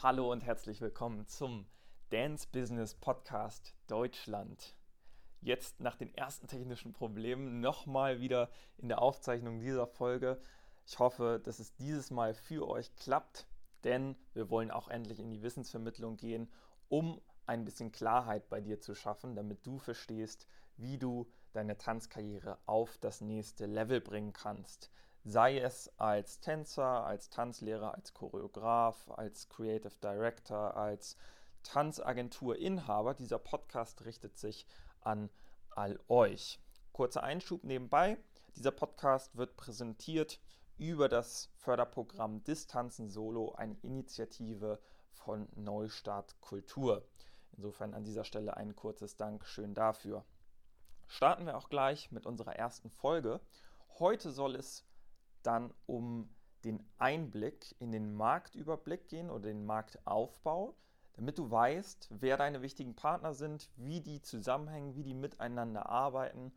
Hallo und herzlich willkommen zum Dance Business Podcast Deutschland. Jetzt nach den ersten technischen Problemen nochmal wieder in der Aufzeichnung dieser Folge. Ich hoffe, dass es dieses Mal für euch klappt, denn wir wollen auch endlich in die Wissensvermittlung gehen, um ein bisschen Klarheit bei dir zu schaffen, damit du verstehst, wie du deine Tanzkarriere auf das nächste Level bringen kannst sei es als Tänzer, als Tanzlehrer, als Choreograf, als Creative Director, als Tanzagenturinhaber. Dieser Podcast richtet sich an all euch. Kurzer Einschub nebenbei. Dieser Podcast wird präsentiert über das Förderprogramm Distanzen Solo, eine Initiative von Neustart Kultur. Insofern an dieser Stelle ein kurzes Dankeschön dafür. Starten wir auch gleich mit unserer ersten Folge. Heute soll es dann um den Einblick in den Marktüberblick gehen oder den Marktaufbau, damit du weißt, wer deine wichtigen Partner sind, wie die zusammenhängen, wie die miteinander arbeiten,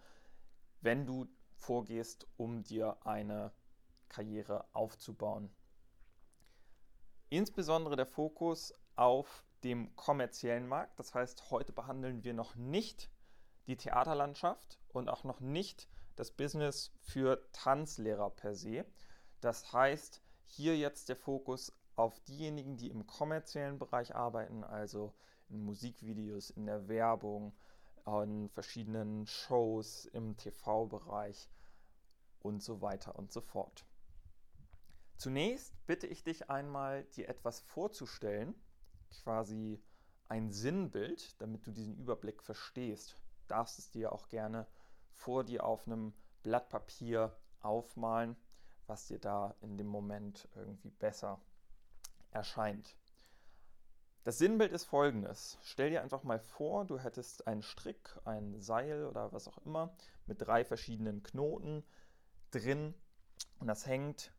wenn du vorgehst, um dir eine Karriere aufzubauen. Insbesondere der Fokus auf dem kommerziellen Markt. Das heißt, heute behandeln wir noch nicht die Theaterlandschaft und auch noch nicht das Business für Tanzlehrer per se. Das heißt, hier jetzt der Fokus auf diejenigen, die im kommerziellen Bereich arbeiten, also in Musikvideos, in der Werbung, in verschiedenen Shows, im TV-Bereich und so weiter und so fort. Zunächst bitte ich dich einmal, dir etwas vorzustellen, quasi ein Sinnbild, damit du diesen Überblick verstehst. Du darfst es dir auch gerne vor dir auf einem Blatt Papier aufmalen, was dir da in dem Moment irgendwie besser erscheint. Das Sinnbild ist folgendes. Stell dir einfach mal vor, du hättest einen Strick, ein Seil oder was auch immer mit drei verschiedenen Knoten drin und das hängt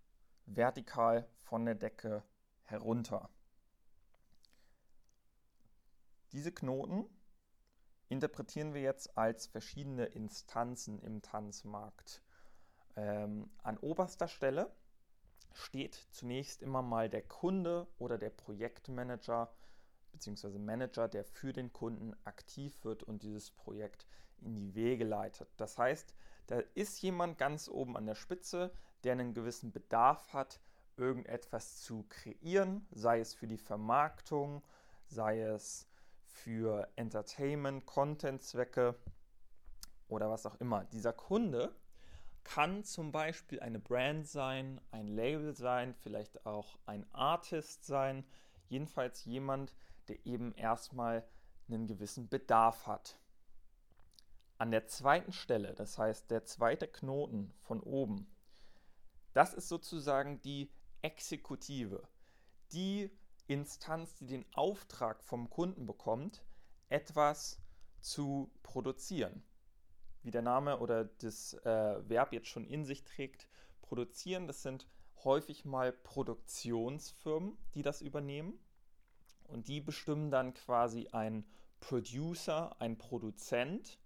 vertikal von der Decke herunter. Diese Knoten interpretieren wir jetzt als verschiedene Instanzen im Tanzmarkt. Ähm, an oberster Stelle steht zunächst immer mal der Kunde oder der Projektmanager bzw. Manager, der für den Kunden aktiv wird und dieses Projekt in die Wege leitet. Das heißt, da ist jemand ganz oben an der Spitze, der einen gewissen Bedarf hat, irgendetwas zu kreieren, sei es für die Vermarktung, sei es für Entertainment, Content-Zwecke oder was auch immer. Dieser Kunde kann zum Beispiel eine Brand sein, ein Label sein, vielleicht auch ein Artist sein, jedenfalls jemand, der eben erstmal einen gewissen Bedarf hat. An der zweiten Stelle, das heißt der zweite Knoten von oben, das ist sozusagen die Exekutive, die Instanz, die den Auftrag vom Kunden bekommt, etwas zu produzieren. Wie der Name oder das äh, Verb jetzt schon in sich trägt, produzieren, das sind häufig mal Produktionsfirmen, die das übernehmen. Und die bestimmen dann quasi einen Producer, einen Produzent,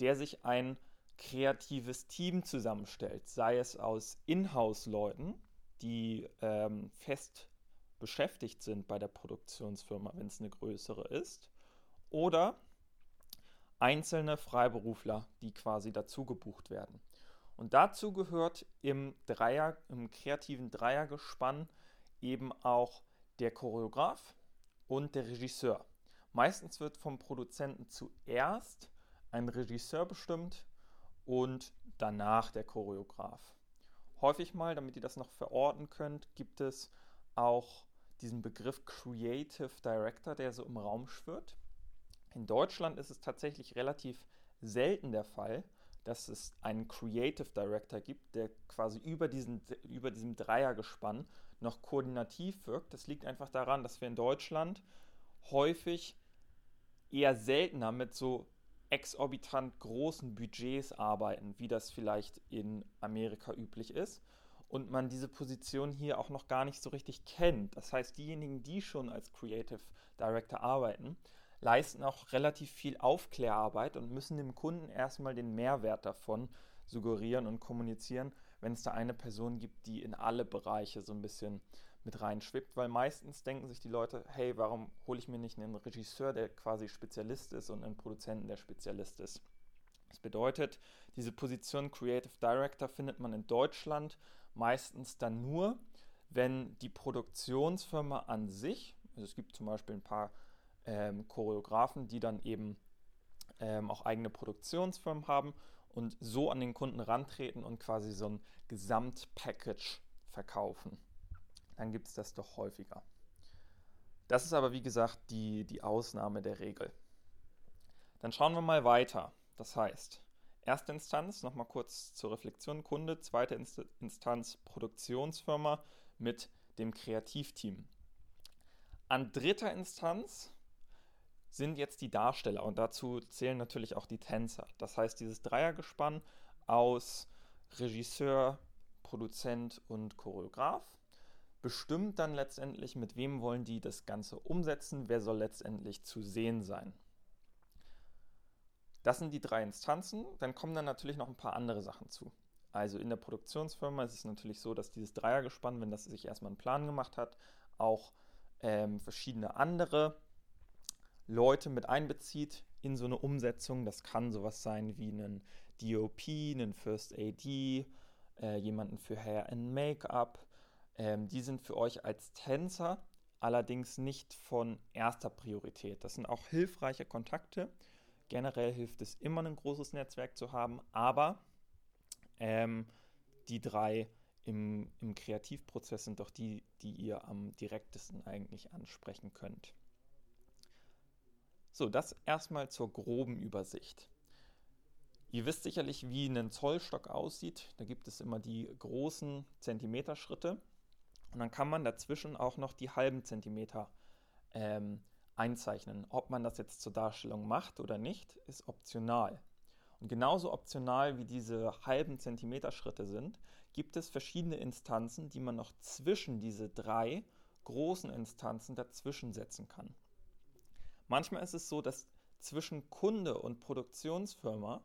der sich ein kreatives Team zusammenstellt, sei es aus Inhouse-Leuten, die ähm, fest beschäftigt sind bei der Produktionsfirma, wenn es eine größere ist, oder einzelne Freiberufler, die quasi dazu gebucht werden. Und dazu gehört im Dreier, im kreativen Dreiergespann eben auch der Choreograf und der Regisseur. Meistens wird vom Produzenten zuerst ein Regisseur bestimmt und danach der Choreograf. Häufig mal, damit ihr das noch verorten könnt, gibt es auch diesen Begriff Creative Director, der so im Raum schwirrt. In Deutschland ist es tatsächlich relativ selten der Fall, dass es einen Creative Director gibt, der quasi über, diesen, über diesem Dreiergespann noch koordinativ wirkt. Das liegt einfach daran, dass wir in Deutschland häufig eher seltener mit so exorbitant großen Budgets arbeiten, wie das vielleicht in Amerika üblich ist und man diese Position hier auch noch gar nicht so richtig kennt. Das heißt, diejenigen, die schon als Creative Director arbeiten, leisten auch relativ viel Aufklärarbeit und müssen dem Kunden erstmal den Mehrwert davon suggerieren und kommunizieren, wenn es da eine Person gibt, die in alle Bereiche so ein bisschen mit reinschwippt, weil meistens denken sich die Leute, hey, warum hole ich mir nicht einen Regisseur, der quasi Spezialist ist und einen Produzenten, der Spezialist ist. Das bedeutet, diese Position Creative Director findet man in Deutschland meistens dann nur, wenn die Produktionsfirma an sich, also es gibt zum Beispiel ein paar ähm, Choreografen, die dann eben ähm, auch eigene Produktionsfirmen haben und so an den Kunden rantreten und quasi so ein Gesamtpackage verkaufen. Dann gibt es das doch häufiger. Das ist aber wie gesagt die, die Ausnahme der Regel. Dann schauen wir mal weiter. Das heißt, erste Instanz, nochmal kurz zur Reflexion, Kunde, zweite Instanz Produktionsfirma mit dem Kreativteam. An dritter Instanz sind jetzt die Darsteller und dazu zählen natürlich auch die Tänzer. Das heißt, dieses Dreiergespann aus Regisseur, Produzent und Choreograf bestimmt dann letztendlich, mit wem wollen die das Ganze umsetzen, wer soll letztendlich zu sehen sein. Das sind die drei Instanzen. Dann kommen dann natürlich noch ein paar andere Sachen zu. Also in der Produktionsfirma ist es natürlich so, dass dieses Dreiergespann, wenn das sich erstmal einen Plan gemacht hat, auch ähm, verschiedene andere Leute mit einbezieht in so eine Umsetzung. Das kann sowas sein wie einen DOP, einen First AD, äh, jemanden für Hair and Make-up. Ähm, die sind für euch als Tänzer allerdings nicht von erster Priorität. Das sind auch hilfreiche Kontakte. Generell hilft es immer, ein großes Netzwerk zu haben, aber ähm, die drei im, im Kreativprozess sind doch die, die ihr am direktesten eigentlich ansprechen könnt. So, das erstmal zur groben Übersicht. Ihr wisst sicherlich, wie ein Zollstock aussieht. Da gibt es immer die großen Zentimeterschritte. Und dann kann man dazwischen auch noch die halben Zentimeter ähm, einzeichnen. Ob man das jetzt zur Darstellung macht oder nicht, ist optional. Und genauso optional wie diese halben Zentimeterschritte sind, gibt es verschiedene Instanzen, die man noch zwischen diese drei großen Instanzen dazwischen setzen kann. Manchmal ist es so, dass zwischen Kunde und Produktionsfirma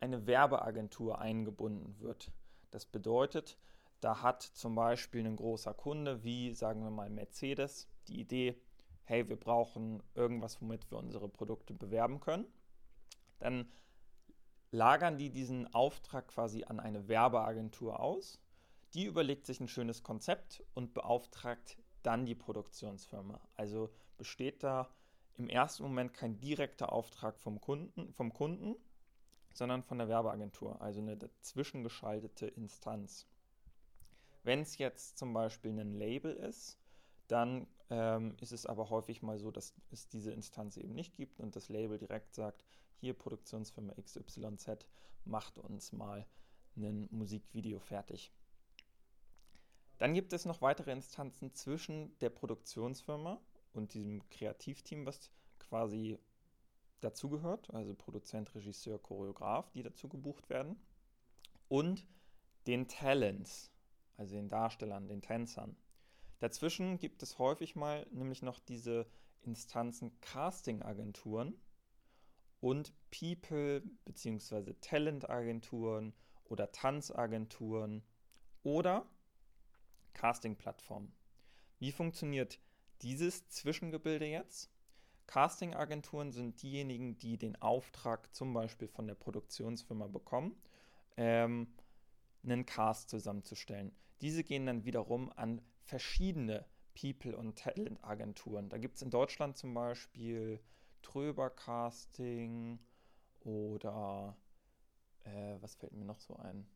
eine Werbeagentur eingebunden wird. Das bedeutet, da hat zum Beispiel ein großer Kunde wie, sagen wir mal, Mercedes, die Idee, hey, wir brauchen irgendwas, womit wir unsere Produkte bewerben können. Dann lagern die diesen Auftrag quasi an eine Werbeagentur aus. Die überlegt sich ein schönes Konzept und beauftragt dann die Produktionsfirma. Also besteht da im ersten Moment kein direkter Auftrag vom Kunden, vom Kunden, sondern von der Werbeagentur, also eine dazwischen geschaltete Instanz. Wenn es jetzt zum Beispiel ein Label ist, dann ähm, ist es aber häufig mal so, dass es diese Instanz eben nicht gibt und das Label direkt sagt, hier Produktionsfirma XYZ macht uns mal ein Musikvideo fertig. Dann gibt es noch weitere Instanzen zwischen der Produktionsfirma und diesem Kreativteam, was quasi dazugehört, also Produzent, Regisseur, Choreograf, die dazu gebucht werden, und den Talents, also den Darstellern, den Tänzern. Dazwischen gibt es häufig mal nämlich noch diese Instanzen Casting-Agenturen und People- bzw. Talent-Agenturen oder Tanzagenturen oder Casting-Plattformen. Wie funktioniert dieses Zwischengebilde jetzt. Casting-Agenturen sind diejenigen, die den Auftrag zum Beispiel von der Produktionsfirma bekommen, ähm, einen Cast zusammenzustellen. Diese gehen dann wiederum an verschiedene People- und Talent-Agenturen. Da gibt es in Deutschland zum Beispiel Tröber Casting oder äh, was fällt mir noch so ein?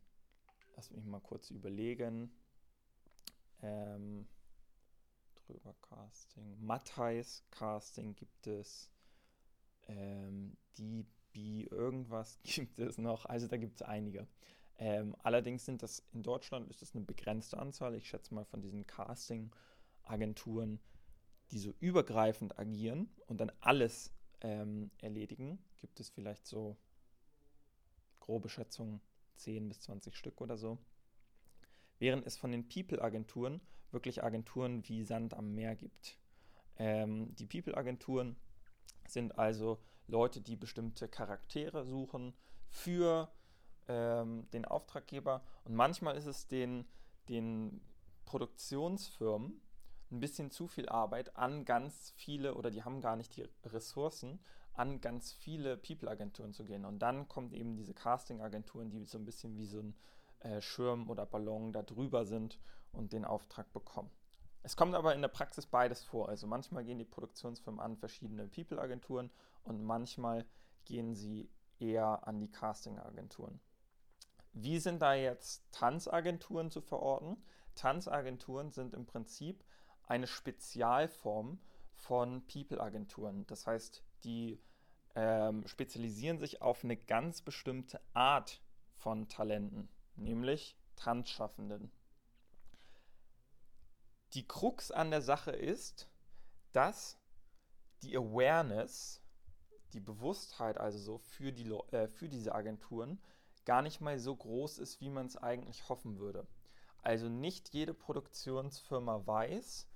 Lass mich mal kurz überlegen. Ähm, drüber Casting. Matthijs Casting gibt es. Ähm, DB irgendwas gibt es noch. Also da gibt es einige. Ähm, allerdings sind das in Deutschland ist das eine begrenzte Anzahl. Ich schätze mal von diesen Casting-Agenturen, die so übergreifend agieren und dann alles ähm, erledigen, gibt es vielleicht so grobe Schätzungen 10 bis 20 Stück oder so. Während es von den People-Agenturen wirklich Agenturen wie Sand am Meer gibt. Ähm, die People-Agenturen sind also Leute, die bestimmte Charaktere suchen für ähm, den Auftraggeber. Und manchmal ist es den, den Produktionsfirmen ein bisschen zu viel Arbeit an ganz viele, oder die haben gar nicht die Ressourcen, an ganz viele People-Agenturen zu gehen. Und dann kommt eben diese Casting-Agenturen, die so ein bisschen wie so ein äh, Schirm oder Ballon da drüber sind und den Auftrag bekommen. Es kommt aber in der Praxis beides vor. Also manchmal gehen die Produktionsfirmen an verschiedene People-Agenturen und manchmal gehen sie eher an die Casting-Agenturen. Wie sind da jetzt Tanzagenturen zu verorten? Tanzagenturen sind im Prinzip eine Spezialform von People-Agenturen. Das heißt, die ähm, spezialisieren sich auf eine ganz bestimmte Art von Talenten, nämlich Tanzschaffenden. Die Krux an der Sache ist, dass die Awareness, die Bewusstheit also so für, die, äh, für diese Agenturen gar nicht mal so groß ist, wie man es eigentlich hoffen würde. Also nicht jede Produktionsfirma weiß,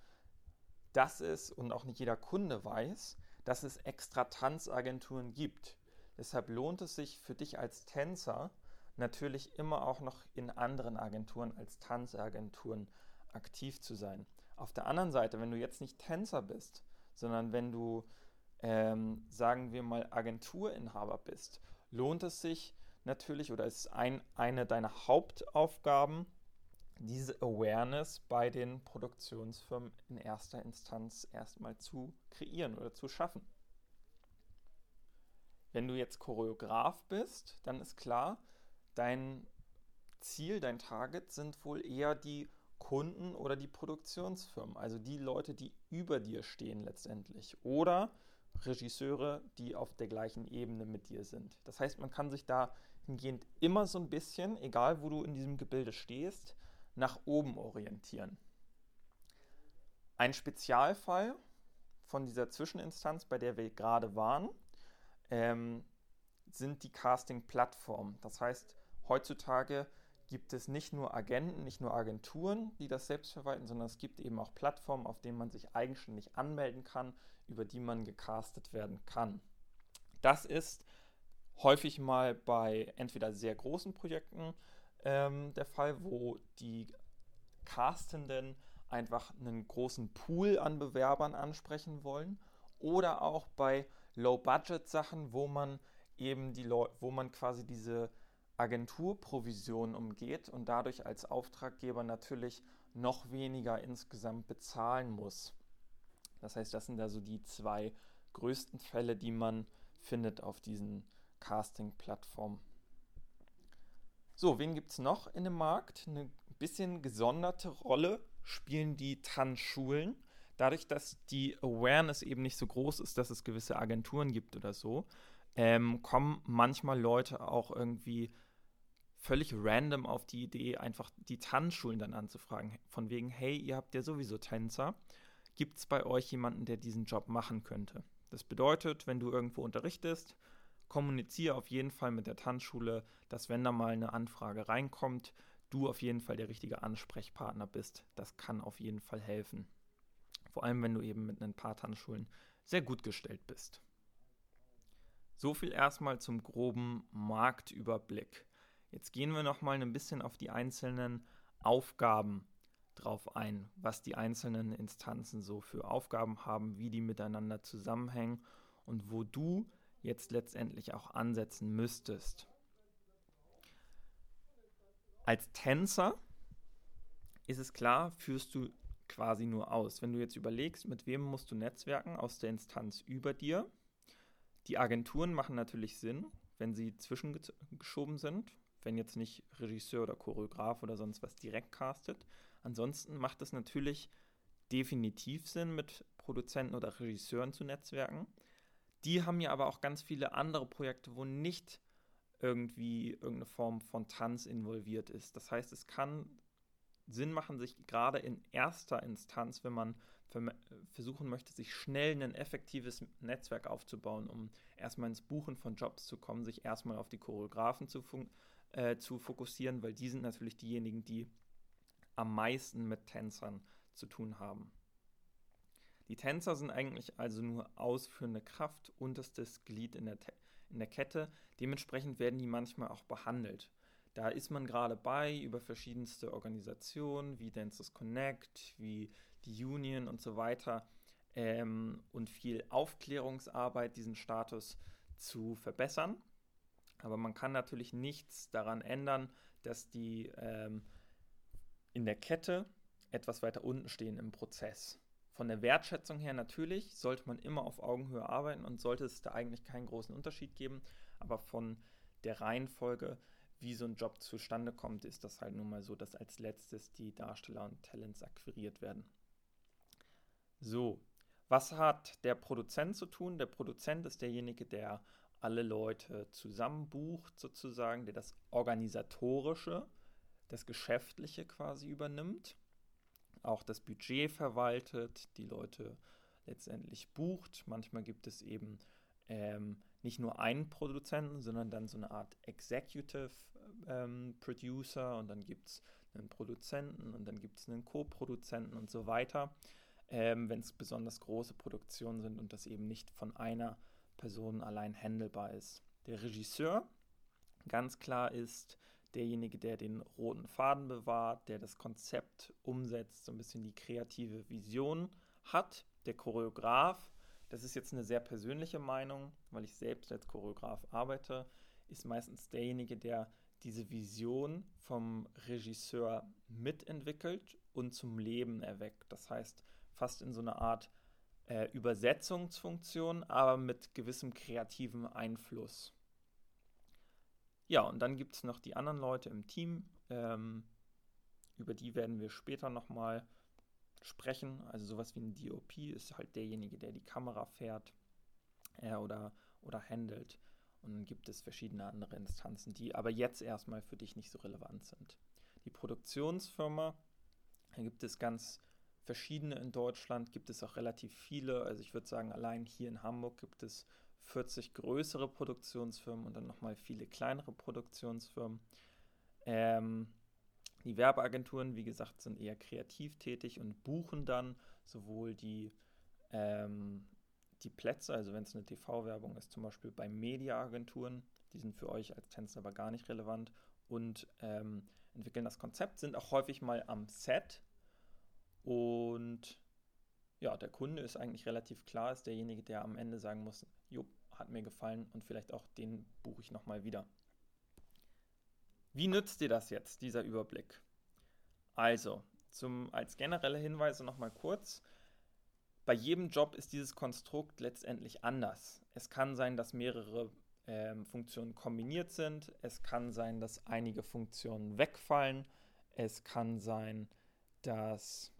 dass es und auch nicht jeder Kunde weiß, dass es extra Tanzagenturen gibt. Deshalb lohnt es sich für dich als Tänzer natürlich immer auch noch in anderen Agenturen als Tanzagenturen aktiv zu sein. Auf der anderen Seite, wenn du jetzt nicht Tänzer bist, sondern wenn du, ähm, sagen wir mal, Agenturinhaber bist, lohnt es sich natürlich oder ist ein, eine deiner Hauptaufgaben, diese Awareness bei den Produktionsfirmen in erster Instanz erstmal zu kreieren oder zu schaffen. Wenn du jetzt Choreograf bist, dann ist klar, dein Ziel, dein Target sind wohl eher die Kunden oder die Produktionsfirmen, also die Leute, die über dir stehen letztendlich. Oder Regisseure, die auf der gleichen Ebene mit dir sind. Das heißt, man kann sich dahingehend immer so ein bisschen, egal wo du in diesem Gebilde stehst, nach oben orientieren. Ein Spezialfall von dieser Zwischeninstanz, bei der wir gerade waren, ähm, sind die Casting-Plattformen. Das heißt, heutzutage gibt es nicht nur Agenten, nicht nur Agenturen, die das selbst verwalten, sondern es gibt eben auch Plattformen, auf denen man sich eigenständig anmelden kann, über die man gecastet werden kann. Das ist häufig mal bei entweder sehr großen Projekten ähm, der Fall, wo die Castenden einfach einen großen Pool an Bewerbern ansprechen wollen oder auch bei Low-Budget-Sachen, wo man eben die Leu wo man quasi diese Agenturprovision umgeht und dadurch als Auftraggeber natürlich noch weniger insgesamt bezahlen muss. Das heißt, das sind also die zwei größten Fälle, die man findet auf diesen Casting-Plattformen. So, wen gibt es noch in dem Markt? Eine bisschen gesonderte Rolle spielen die Tanzschulen. Dadurch, dass die Awareness eben nicht so groß ist, dass es gewisse Agenturen gibt oder so, ähm, kommen manchmal Leute auch irgendwie völlig random auf die Idee, einfach die Tanzschulen dann anzufragen. Von wegen, hey, ihr habt ja sowieso Tänzer. Gibt es bei euch jemanden, der diesen Job machen könnte? Das bedeutet, wenn du irgendwo unterrichtest kommuniziere auf jeden Fall mit der Tanzschule, dass wenn da mal eine Anfrage reinkommt, du auf jeden Fall der richtige Ansprechpartner bist. Das kann auf jeden Fall helfen. Vor allem, wenn du eben mit ein paar Tanzschulen sehr gut gestellt bist. So viel erstmal zum groben Marktüberblick. Jetzt gehen wir noch mal ein bisschen auf die einzelnen Aufgaben drauf ein, was die einzelnen Instanzen so für Aufgaben haben, wie die miteinander zusammenhängen und wo du jetzt letztendlich auch ansetzen müsstest. Als Tänzer ist es klar, führst du quasi nur aus. Wenn du jetzt überlegst, mit wem musst du netzwerken aus der Instanz über dir. Die Agenturen machen natürlich Sinn, wenn sie zwischengeschoben sind, wenn jetzt nicht Regisseur oder Choreograf oder sonst was direkt castet. Ansonsten macht es natürlich definitiv Sinn, mit Produzenten oder Regisseuren zu netzwerken. Die haben ja aber auch ganz viele andere Projekte, wo nicht irgendwie irgendeine Form von Tanz involviert ist. Das heißt, es kann Sinn machen, sich gerade in erster Instanz, wenn man versuchen möchte, sich schnell ein effektives Netzwerk aufzubauen, um erstmal ins Buchen von Jobs zu kommen, sich erstmal auf die Choreografen zu, äh, zu fokussieren, weil die sind natürlich diejenigen, die am meisten mit Tänzern zu tun haben. Die Tänzer sind eigentlich also nur ausführende Kraft, unterstes Glied in der, in der Kette. Dementsprechend werden die manchmal auch behandelt. Da ist man gerade bei über verschiedenste Organisationen wie Dancers Connect, wie die Union und so weiter ähm, und viel Aufklärungsarbeit, diesen Status zu verbessern. Aber man kann natürlich nichts daran ändern, dass die ähm, in der Kette etwas weiter unten stehen im Prozess. Von der Wertschätzung her natürlich sollte man immer auf Augenhöhe arbeiten und sollte es da eigentlich keinen großen Unterschied geben. Aber von der Reihenfolge, wie so ein Job zustande kommt, ist das halt nun mal so, dass als letztes die Darsteller und Talents akquiriert werden. So, was hat der Produzent zu tun? Der Produzent ist derjenige, der alle Leute zusammenbucht, sozusagen, der das Organisatorische, das Geschäftliche quasi übernimmt, auch das Budget verwaltet, die Leute letztendlich bucht. Manchmal gibt es eben ähm, nicht nur einen Produzenten, sondern dann so eine Art Executive ähm, Producer und dann gibt es einen Produzenten und dann gibt es einen Co-Produzenten und so weiter ähm, wenn es besonders große Produktionen sind und das eben nicht von einer Person allein handelbar ist. Der Regisseur, ganz klar, ist derjenige, der den roten Faden bewahrt, der das Konzept umsetzt, so ein bisschen die kreative Vision hat. Der Choreograf, das ist jetzt eine sehr persönliche Meinung, weil ich selbst als Choreograf arbeite, ist meistens derjenige, der diese Vision vom Regisseur mitentwickelt und zum Leben erweckt. Das heißt, fast in so eine Art äh, Übersetzungsfunktion, aber mit gewissem kreativen Einfluss. Ja, und dann gibt es noch die anderen Leute im Team. Ähm, über die werden wir später nochmal sprechen. Also sowas wie ein DOP ist halt derjenige, der die Kamera fährt äh, oder, oder handelt. Und dann gibt es verschiedene andere Instanzen, die aber jetzt erstmal für dich nicht so relevant sind. Die Produktionsfirma, da gibt es ganz verschiedene in Deutschland, gibt es auch relativ viele. Also ich würde sagen, allein hier in Hamburg gibt es 40 größere Produktionsfirmen und dann nochmal viele kleinere Produktionsfirmen. Ähm, die Werbeagenturen, wie gesagt, sind eher kreativ tätig und buchen dann sowohl die, ähm, die Plätze, also wenn es eine TV-Werbung ist, zum Beispiel bei Mediaagenturen, die sind für euch als Tänzer aber gar nicht relevant und ähm, entwickeln das Konzept, sind auch häufig mal am Set und ja, der Kunde ist eigentlich relativ klar, ist derjenige, der am Ende sagen muss, jo, hat mir gefallen und vielleicht auch den buche ich nochmal wieder. Wie nützt dir das jetzt, dieser Überblick? Also, zum, als generelle Hinweise nochmal kurz. Bei jedem Job ist dieses Konstrukt letztendlich anders. Es kann sein, dass mehrere ähm, Funktionen kombiniert sind. Es kann sein, dass einige Funktionen wegfallen. Es kann sein, dass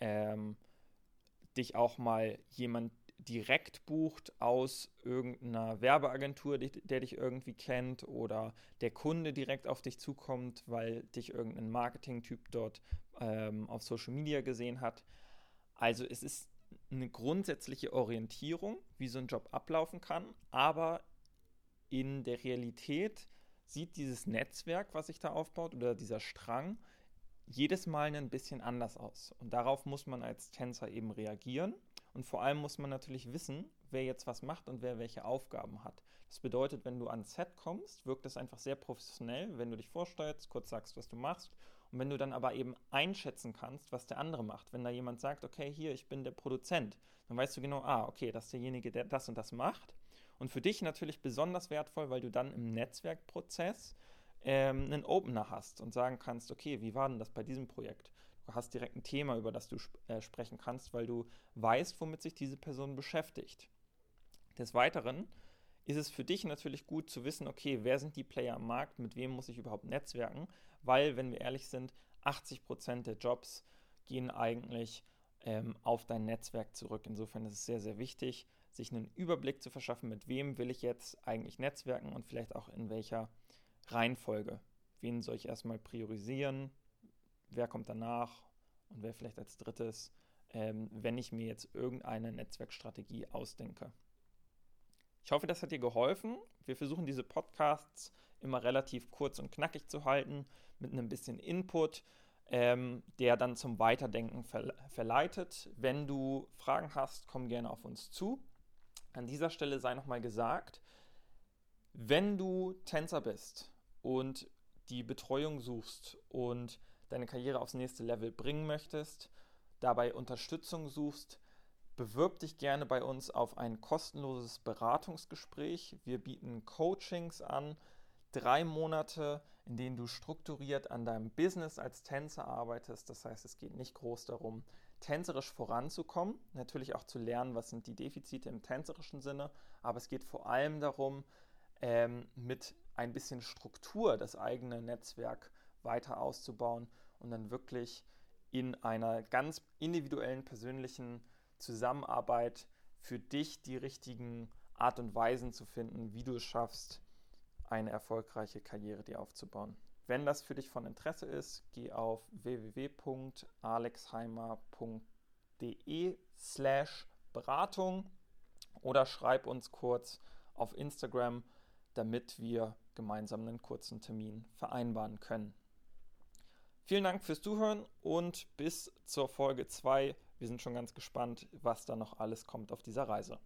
ähm, dich auch mal jemand direkt bucht aus irgendeiner Werbeagentur, die, der dich irgendwie kennt, oder der Kunde direkt auf dich zukommt, weil dich irgendein Marketing-Typ dort ähm, auf Social Media gesehen hat. Also es ist eine grundsätzliche Orientierung, wie so ein Job ablaufen kann, aber in der Realität sieht dieses Netzwerk, was sich da aufbaut, oder dieser Strang, jedes Mal ein bisschen anders aus. Und darauf muss man als Tänzer eben reagieren. Und vor allem muss man natürlich wissen, wer jetzt was macht und wer welche Aufgaben hat. Das bedeutet, wenn du ans Set kommst, wirkt das einfach sehr professionell, wenn du dich vorstellst, kurz sagst, was du machst. Und wenn du dann aber eben einschätzen kannst, was der andere macht. Wenn da jemand sagt, okay, hier, ich bin der Produzent, dann weißt du genau, ah, okay, das ist derjenige, der das und das macht. Und für dich natürlich besonders wertvoll, weil du dann im Netzwerkprozess ähm, einen Opener hast und sagen kannst, okay, wie war denn das bei diesem Projekt? Du hast direkt ein Thema, über das du sp äh, sprechen kannst, weil du weißt, womit sich diese Person beschäftigt. Des Weiteren ist es für dich natürlich gut zu wissen, okay, wer sind die Player am Markt, mit wem muss ich überhaupt netzwerken, weil, wenn wir ehrlich sind, 80% der Jobs gehen eigentlich ähm, auf dein Netzwerk zurück. Insofern ist es sehr, sehr wichtig, sich einen Überblick zu verschaffen, mit wem will ich jetzt eigentlich netzwerken und vielleicht auch in welcher Reihenfolge. Wen soll ich erstmal priorisieren? Wer kommt danach? Und wer vielleicht als drittes, ähm, wenn ich mir jetzt irgendeine Netzwerkstrategie ausdenke. Ich hoffe, das hat dir geholfen. Wir versuchen diese Podcasts immer relativ kurz und knackig zu halten, mit einem bisschen Input, ähm, der dann zum Weiterdenken ver verleitet. Wenn du Fragen hast, komm gerne auf uns zu. An dieser Stelle sei nochmal gesagt, wenn du Tänzer bist und die Betreuung suchst und deine Karriere aufs nächste Level bringen möchtest, dabei Unterstützung suchst, bewirb dich gerne bei uns auf ein kostenloses Beratungsgespräch. Wir bieten Coachings an, drei Monate, in denen du strukturiert an deinem Business als Tänzer arbeitest. Das heißt, es geht nicht groß darum, tänzerisch voranzukommen, natürlich auch zu lernen, was sind die Defizite im tänzerischen Sinne, aber es geht vor allem darum, ähm, mit ein bisschen Struktur das eigene Netzwerk weiter auszubauen und dann wirklich in einer ganz individuellen, persönlichen Zusammenarbeit für dich die richtigen Art und Weisen zu finden, wie du es schaffst, eine erfolgreiche Karriere dir aufzubauen. Wenn das für dich von Interesse ist, geh auf www.alexheimer.de slash Beratung oder schreib uns kurz auf Instagram, damit wir gemeinsam einen kurzen Termin vereinbaren können. Vielen Dank fürs Zuhören und bis zur Folge 2. Wir sind schon ganz gespannt, was da noch alles kommt auf dieser Reise.